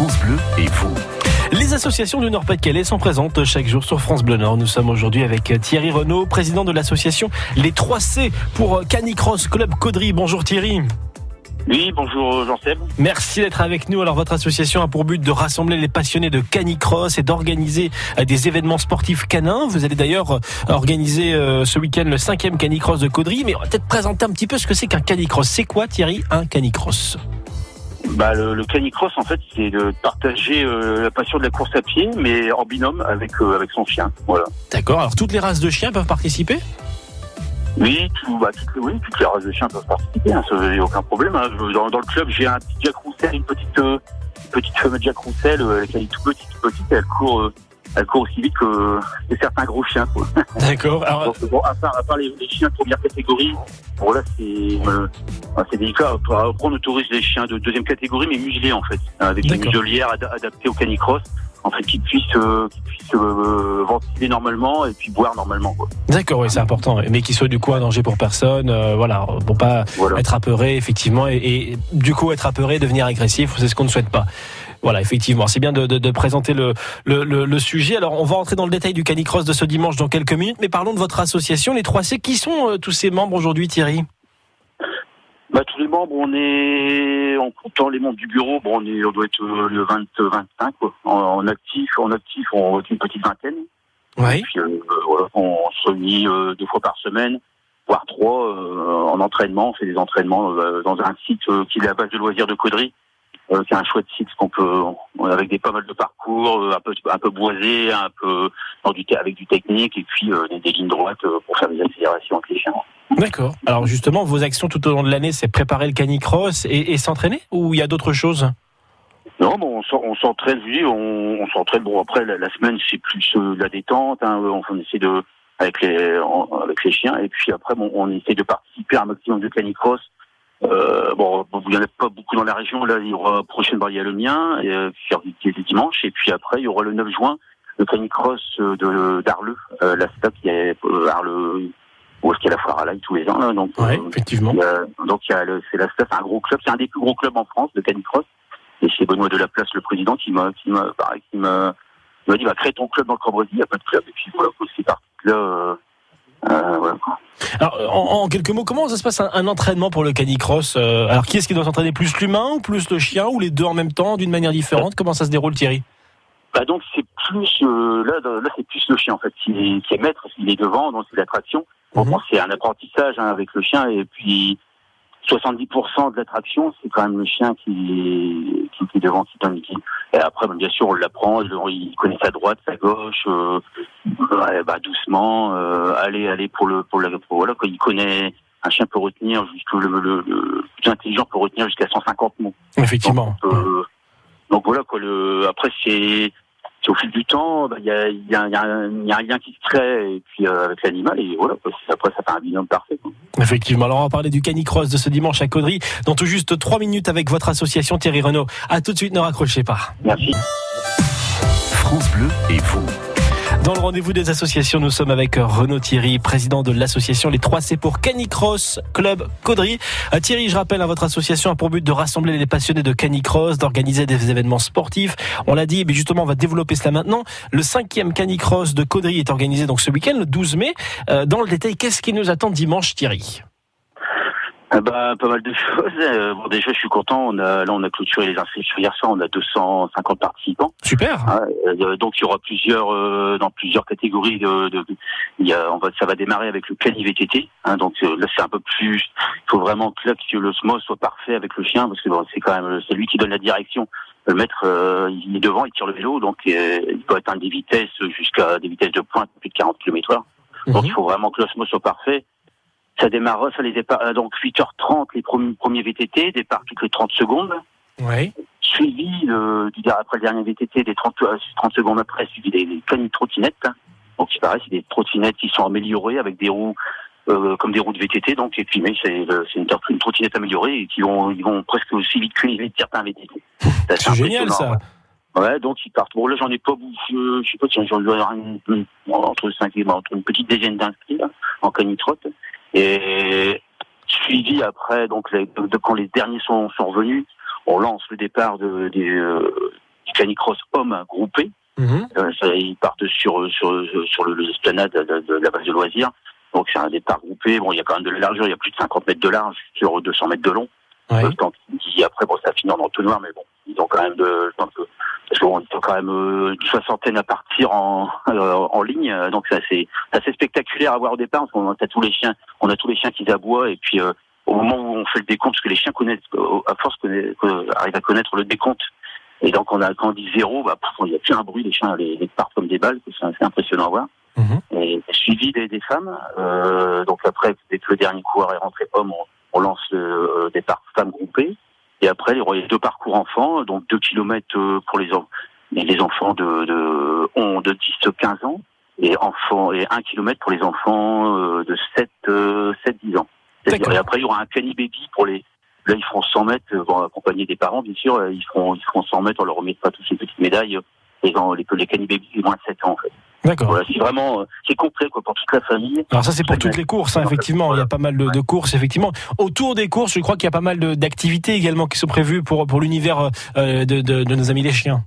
France Bleu et vous. Les associations du Nord-Pas-de-Calais sont présentes chaque jour sur France Bleu Nord. Nous sommes aujourd'hui avec Thierry Renaud, président de l'association Les 3C pour Canicross Club Caudry. Bonjour Thierry. Oui, bonjour Jean-Seb. Merci d'être avec nous. Alors votre association a pour but de rassembler les passionnés de canicross et d'organiser euh, des événements sportifs canins. Vous allez d'ailleurs euh, organiser euh, ce week-end le cinquième canicross de Caudry, mais on va peut-être présenter un petit peu ce que c'est qu'un canicross. C'est quoi Thierry un canicross? Bah, le, canicross, en fait, c'est de partager la passion de la course à pied, mais en binôme avec, avec son chien. Voilà. D'accord. Alors toutes les races de chiens peuvent participer? Oui, tout, bah, toutes, oui, toutes les races de chiens peuvent participer, hein, il n'y a aucun problème. Hein. Dans, dans, le club, j'ai un petit Jack Roussel, une petite, euh, petite femelle Jack Roussel, euh, elle est toute petite, petite, elle court, euh, elle court aussi vite que, que certains gros chiens. D'accord. Alors... bon, à part, à part les, les, chiens de première catégorie, bon là c'est euh, c'est délicat. Après, on autorise les chiens de deuxième catégorie, mais muselés en fait, avec une muselière ad adaptée au canicross en fait qu'ils puissent euh, puissent euh, ventiler normalement et puis boire normalement. D'accord, oui, c'est important, mais qu'ils soient du coup un danger pour personne, euh, voilà, pour pas être apeuré effectivement et, et, du coup être apeuré, devenir agressif, c'est ce qu'on ne souhaite pas. Voilà, effectivement, c'est bien de, de, de présenter le, le, le, le, sujet. Alors, on va entrer dans le détail du canicross de ce dimanche dans quelques minutes, mais parlons de votre association, les 3C. Qui sont tous ces membres aujourd'hui, Thierry? Bah, tous les membres, on est, en comptant les membres du bureau, bon, on, est, on doit être euh, le 20, 25, quoi. En, actif, en actif, on est une petite vingtaine. Oui. Puis, euh, voilà, on se réunit euh, deux fois par semaine, voire trois, en entraînement. On fait des entraînements dans un site qui est la base de loisirs de Caudry. Euh, c'est un chouette site qu'on peut, avec des pas mal de parcours, un peu un peu boisé, un peu avec du technique et puis des, des lignes droites pour faire des accélérations avec les chiens. D'accord. Alors justement, vos actions tout au long de l'année, c'est préparer le canicross et, et s'entraîner ou il y a d'autres choses? Non, bon, on s'entraîne, oui, on, on s'entraîne. Bon, après, la, semaine, c'est plus euh, la détente. Hein, on, essaie de avec les avec les chiens, et puis après, bon, on essaie de participer à un maximum de canicross. Euh, bon, il n'y en a pas beaucoup dans la région. Là, il y aura prochaine il y a le mien, et, euh, qui est dimanche, et puis après, il y aura le 9 juin le canicross de d'Arleux, euh, la STAP qui est euh, Arleux où est-ce qu'il y a la foire à l'ail tous les ans. Là, donc, ouais, euh, effectivement. donc il y a le, c'est la c'est un gros club, c'est un des plus gros clubs en France de canicross. Et c'est Benoît Delaplace, le président, qui m'a, qui m'a, qui m'a, m'a dit, va bah, créer ton club dans le Cambrésis, il n'y a pas de club. Et puis voilà, c'est parti là. Euh, voilà. Alors, en, en, quelques mots, comment ça se passe un, un entraînement pour le canicross euh, Alors, qui est-ce qui doit s'entraîner? Plus l'humain ou plus le chien ou les deux en même temps d'une manière différente? Comment ça se déroule, Thierry? Bah donc c'est plus euh, là là c'est plus le chien en fait qui est, qui est maître, il est devant donc c'est l'attraction. Bon, mhm. c'est un apprentissage hein, avec le chien et puis 70% de l'attraction, c'est quand même le chien qui, qui, qui est devant, qui donne Et après, bien sûr, on l'apprend, il connaît sa droite, sa gauche, euh, bah, doucement, euh, aller, aller pour le, pour pour, voilà, quand il connaît, un chien peut retenir jusqu'au le, le, le, plus intelligent peut retenir jusqu'à 150 mots. Effectivement. Donc, euh, donc voilà quoi. Le, après c'est au fil du temps, il y, a, y, a, y, a un, y, a, un lien qui se crée et puis euh, avec l'animal et voilà. Après, ça fait un binôme parfait. Quoi. Effectivement. Alors on va parler du canicross de ce dimanche à Caudry dans tout juste trois minutes avec votre association Thierry Renault. À tout de suite, ne raccrochez pas. Merci. France Bleu et vous. Dans le rendez-vous des associations, nous sommes avec Renaud Thierry, président de l'association Les 3C pour Canicross Club Caudry. Euh, Thierry, je rappelle, à votre association a pour but de rassembler les passionnés de Canicross, d'organiser des événements sportifs. On l'a dit, mais justement, on va développer cela maintenant. Le cinquième Canicross de Caudry est organisé donc ce week-end, le 12 mai. Euh, dans le détail, qu'est-ce qui nous attend dimanche, Thierry? Ah bah, pas mal de choses. Euh, bon, déjà, je suis content. On a, là, on a clôturé les inscriptions hier soir. On a 250 participants. Super. Euh, donc, il y aura plusieurs, euh, dans plusieurs catégories. De, de, il y a, on va, ça va démarrer avec le cani VTT. Hein, donc euh, là, c'est un peu plus. Il faut vraiment que, là, que soit parfait avec le chien, parce que bon, c'est quand même, c'est lui qui donne la direction. Le maître, il est devant, il tire le vélo, donc il peut atteindre des vitesses jusqu'à des vitesses de pointe plus de 40 km/h. Donc, il faut vraiment que l'osmo soit parfait. Ça démarre, ça les départ, euh, donc 8h30 les premiers, premiers VTT, départ toutes les 30 secondes. Oui. Suivi euh, du après le dernier VTT des 30, 30 euh, secondes après, suivi des, des trottinettes. Hein. Donc c'est pareil, c'est des trottinettes qui sont améliorées avec des roues euh, comme des roues de VTT. Donc et puis mais c'est une, une trottinette améliorée et qui vont ils vont presque aussi vite que les certains VTT. C'est génial ça. Ouais. donc ils partent. Bon là j'en ai pas beaucoup, je sais pas si j'en ai entre 5 et entre une petite dizaine d'inscrits en canitrotte. Et suivi après, donc les, de, quand les derniers sont, sont revenus, on lance le départ de, des, euh, canicross hommes groupés. Mhm. Euh, ça, ils partent sur sur sur le, de, de la base de loisirs. Donc c'est un départ groupé. Bon, il y a quand même de la largeur, il y a plus de 50 mètres de large sur 200 mètres de long. Ouais. Euh, tant après, bon, ça finit en entonnoir, mais bon, ils ont quand même de, je pense que, quand même euh, une soixantaine à partir en, euh, en ligne, euh, donc c'est assez, assez spectaculaire à voir au départ, parce qu'on a tous les chiens, on a tous les chiens qui aboient, et puis euh, au moment où on fait le décompte, parce que les chiens connaissent, à force connaissent, arrivent à connaître le décompte, et donc on a quand on dit zéro, bah, il y a plus un bruit, les chiens les, les partent comme des balles, c'est assez impressionnant à voir Mhm. et suivi des, des femmes. Euh, donc après, dès que le dernier coureur est rentré homme, on, on lance le euh, départ femmes groupées. Et après, il y aura les deux parcours enfants, donc deux kilomètres pour les, en- les les enfants de, de, on- de 10-15 ans et enfants et un kilomètre pour les enfants euh, de 7, euh, 7-10 ans. Et après, il y aura un canny baby pour les Là, ils feront 100 mètres, euh, bon, accompagnés des parents, bien sûr. euh, Ils feront, ils feront 100 mètres, on leur remettra tous ces petites médailles. euh, Les, les, les canny baby, c'est moins de 7 ans, en fait. D'accord. Voilà, c'est vraiment, c'est complet, quoi, pour toute la famille. Alors ça c'est pour toutes les courses, hein, effectivement. Il y a pas mal de, de courses, effectivement. Autour des courses, je crois qu'il y a pas mal d'activités également qui sont prévues pour pour l'univers euh, de, de, de nos amis les chiens.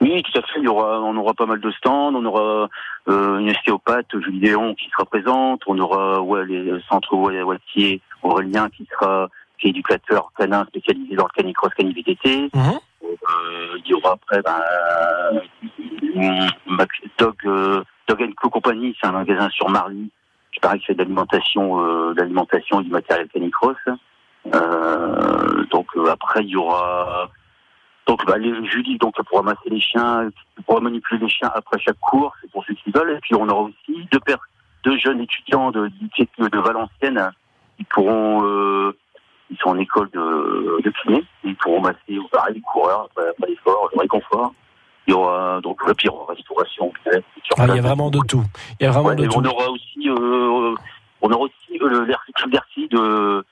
Oui, tout à fait. Il y aura, on aura pas mal de stands. On aura euh, une ostéopathe, Julie Léon, qui sera présente. On aura ouais, les centres ouais, Wattier, Aurélien, qui sera qui est éducateur canin spécialisé dans le canicross canis-VTT. Mhm. Euh, il y aura après ben, euh, Mac- Dog, euh, Dog Co Company, c'est un magasin sur Marly qui paraît qui fait de l'alimentation, euh, de l'alimentation et du matériel canicross. Euh, donc euh, après il y aura donc bah, les, Julie donc pour ramasser les chiens, pour manipuler les chiens après chaque cours, c'est pour ceux qui veulent. Et puis on aura aussi deux pères, deux jeunes étudiants de de, de Valenciennes qui pourront euh, ils sont en école de, de kiné, ils pourront masser pareil les coureurs après, l'effort, le réconfort. Il y aura donc le pire restauration. Ah, il y a vraiment de tout. Il y a vraiment Ouais, de tout. on aura aussi, euh, on aura aussi euh, de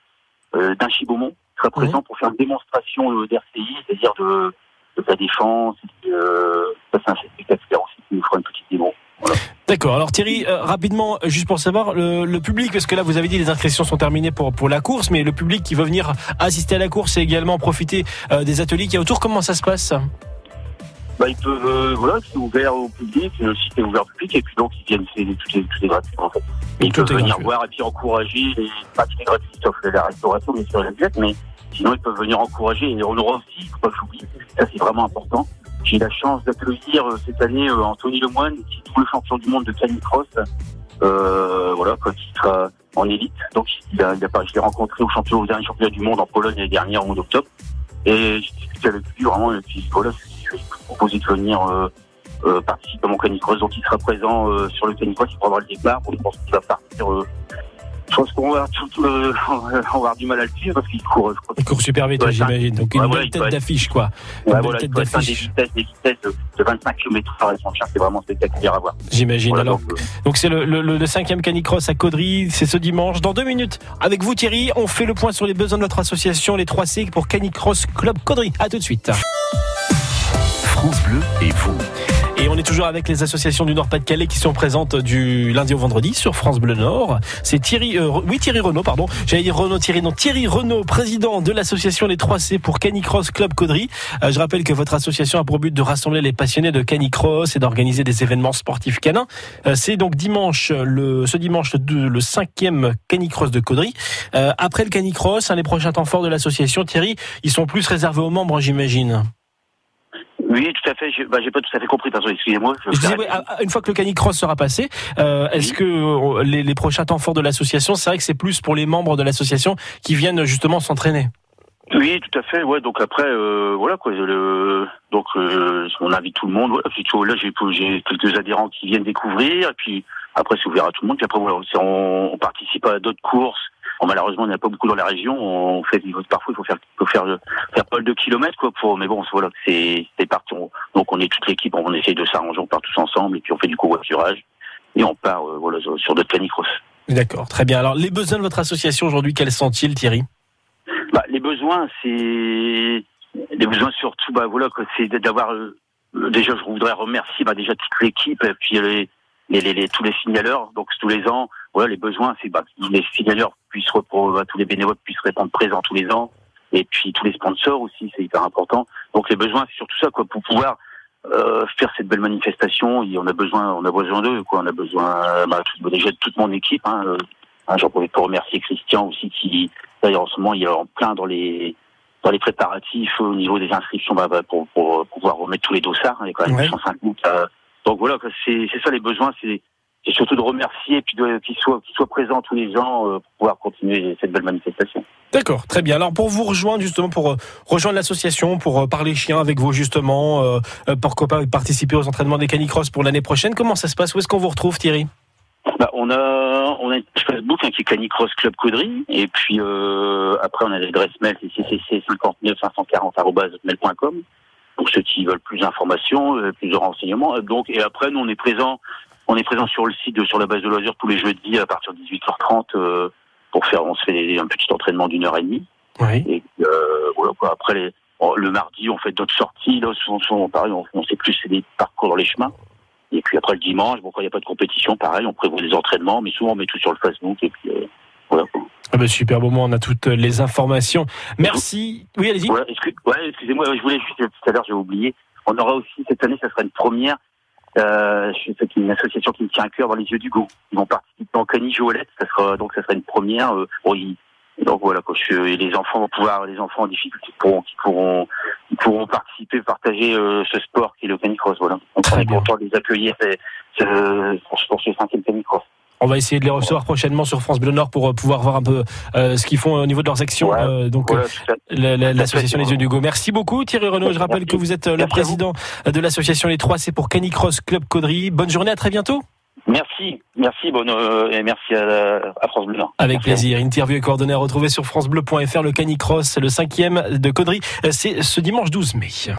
euh, d'Inchy Beaumont sera présent pour faire une démonstration euh, d'RCI, c'est-à-dire de, de la défense. euh, ça c'est un fait spectaculaire aussi qui nous fera une petite démo. D'accord. Alors Thierry, euh, rapidement, euh, juste pour savoir le, le public, parce que là vous avez dit les inscriptions sont terminées pour pour la course, mais le public qui veut venir assister à la course et également profiter euh, des ateliers qu'il y a autour, comment ça se passe? Bah, ils peuvent, euh, voilà, c'est ouvert au public, le site est ouvert au public, et puis donc ils viennent, c'est tout est, tout est gratuit en fait. Ils Tout peuvent venir gratuit. voir et puis encourager, les, pas tout est gratuit, sauf la restauration, bien sûr, la diète, mais sinon ils peuvent venir encourager, et on aura aussi, faut pas que j'oublie, ça c'est vraiment important, j'ai la chance d'accueillir euh, cette année euh, Anthony Lemoine, qui est double champion du monde de canicross, euh, voilà, quoi, qui sera en élite, donc il a, il a, pas- je l'ai rencontré au championnat, au dernier championnat du monde en Pologne l'année dernière, au mois d'octobre, et j'ai discuté avec lui vraiment, et puis voilà, proposé de venir euh, euh, participer à mon canicross, donc il sera présent euh, sur le canicross, il prendra le départ, bon, je pense qu'il va partir, je pense qu'on va, euh, avoir du mal à le suivre parce qu'il court, je crois. Il court super vite, Ouais, j'imagine. Donc une Ouais, belle tête d'affiche, quoi. Une belle voilà, tête atteindre des d'affiche, vitesses, des vitesses de, de 25 km h avec son chien, c'est vraiment spectaculaire à voir. j'imagine. Voilà, Alors, donc, euh, c'est le, le, le- le cinquième canicross à Caudry, c'est ce dimanche. Dans deux minutes, avec vous Thierry, on fait le point sur les besoins de notre association, les 3C pour Canicross Club Caudry. À tout de suite. France Bleu et vous. Et on est toujours avec les associations du Nord-Pas-de-Calais qui sont présentes du lundi au vendredi sur France Bleu Nord. C'est Thierry, euh, oui Thierry Renault, pardon. J'allais dire Renault Thierry, non Thierry Renault, président de l'association Les 3C pour Canicross Club Caudry. Euh, je rappelle que votre association a pour but de rassembler les passionnés de canicross et d'organiser des événements sportifs canins. Euh, c'est donc dimanche, le, ce dimanche le, le cinquième canicross de Caudry. Euh, après le canicross, hein, les prochains temps forts de l'association, Thierry, ils sont plus réservés aux membres, j'imagine. Oui, tout à fait. J'ai bah, j'ai pas tout à fait compris. Pardon, excusez-moi. Je disais, ouais, à- à- une fois que le canicross sera passé, euh, est-ce que euh, les, les prochains temps forts de l'association, c'est vrai que c'est plus pour les membres de l'association qui viennent justement s'entraîner? Oui, tout à fait. Ouais, donc après, euh, voilà quoi. Le, donc, euh, on invite tout le monde. Voilà, puis, là, j'ai quelques adhérents qui viennent découvrir. Et puis après, c'est ouvert à tout le monde. Puis après, voilà, on participe à d'autres courses. Bon, malheureusement, il n'y en a pas beaucoup dans la région. On fait parfois, il faut faire, il faut faire, faire pas mal de kilomètres quoi. Pour, mais bon, voilà, c'est c'est parti. On- donc, on est toute l'équipe. On essaye de s'arranger. On part tous ensemble et puis on fait du covoiturage et on part, euh, voilà, sur d'autres canicross. D'accord, très bien. Alors, les besoins de votre association aujourd'hui, quels sont-ils, Thierry? Bah, les besoins, c'est les besoins surtout, bah voilà, c'est d'avoir. euh, déjà, je voudrais remercier bah, déjà toute l'équipe et puis les, les, les, les- tous les signaleurs. Donc tous les ans, voilà, les besoins, c'est bah, que les signaleurs puissent repro- bah, tous les bénévoles puissent répondre présents tous les ans. Et puis tous les sponsors aussi, c'est hyper important. Donc les besoins, c'est surtout ça, quoi, pour pouvoir euh, faire cette belle manifestation. Et on a besoin, on a besoin d'eux, quoi. On a besoin, bah, tout- déjà de toute mon équipe. Hein, euh, hein, J'en profite pour remercier Christian aussi, qui d'ailleurs en ce moment il est en plein dans les dans les préparatifs au niveau des inscriptions bah, bah, pour, pour pouvoir remettre tous les dossards. hein, Il y a quand même Ouais. 150. euh, donc voilà, c'est ça les besoins, c'est c'est surtout de remercier et puis de- qu'ils soient qu'ils soient présents tous les ans euh, pour pouvoir continuer cette belle manifestation. D'accord, très bien. Alors pour vous rejoindre justement, pour euh, rejoindre l'association, pour euh, parler chien avec vous justement, pourquoi pas participer aux entraînements des canicross pour l'année prochaine, comment ça se passe? Où est-ce qu'on vous retrouve Thierry? Bah, on a on a Facebook hein, qui est Canicross Club Caudry et puis euh, après on a l'adresse mail c'est ccc 59 540 pour ceux qui veulent plus d'informations, plus de renseignements. Donc et après nous on est présent on est présent sur le site de- sur la base de loisirs tous les jeudis à partir de 18h30 euh, pour faire on se fait un petit entraînement d'une heure et demie Oui. et euh, voilà quoi. Après les le mardi on fait d'autres sorties là souvent, souvent, pareil on, on sait plus c'est des parcours dans les chemins. Et puis après le dimanche, bon, quand il n'y a pas de compétition, pareil, on prévoit des entraînements, mais souvent on met tout sur le Facebook et puis euh, voilà. Ah bah, super moment, on a toutes les informations. Merci. Oui, allez-y. Voilà, ouais, excusez-moi, je voulais juste tout à l'heure, j'ai oublié. On aura aussi cette année, ça sera une première. Euh, a une association qui me tient à cœur dans les yeux d'Hugo. Ils vont participer en Cani Joëlette, ça sera donc ça sera une première. Euh, bon, ils- donc voilà, quoi, je- et les enfants vont pouvoir, les enfants en difficulté pourront, qui pourront, qui pourront participer, partager euh, ce sport qui est le canicross. Voilà. Donc on est content de les accueillir c'est- c'est, euh, pour, pour ce cinquième canicross. On va essayer de les recevoir prochainement sur France Bleu Nord pour euh, pouvoir voir un peu euh, ce qu'ils font au niveau de leurs actions. Ouais. Euh, donc Voilà, euh, l'association Les Yeux d'Hugo. Merci beaucoup Thierry Renaud. Je rappelle Merci. que vous êtes euh, le président de l'association Les 3 C pour Canicross Club Caudry. Bonne journée, à très bientôt. Merci, merci, bonne, euh, et merci à, à France Bleu. Nord. Avec Merci plaisir. Interview et coordonnées à retrouver sur francebleu.fr. Le Canicross, le cinquième de Caudry. C'est ce dimanche 12 mai.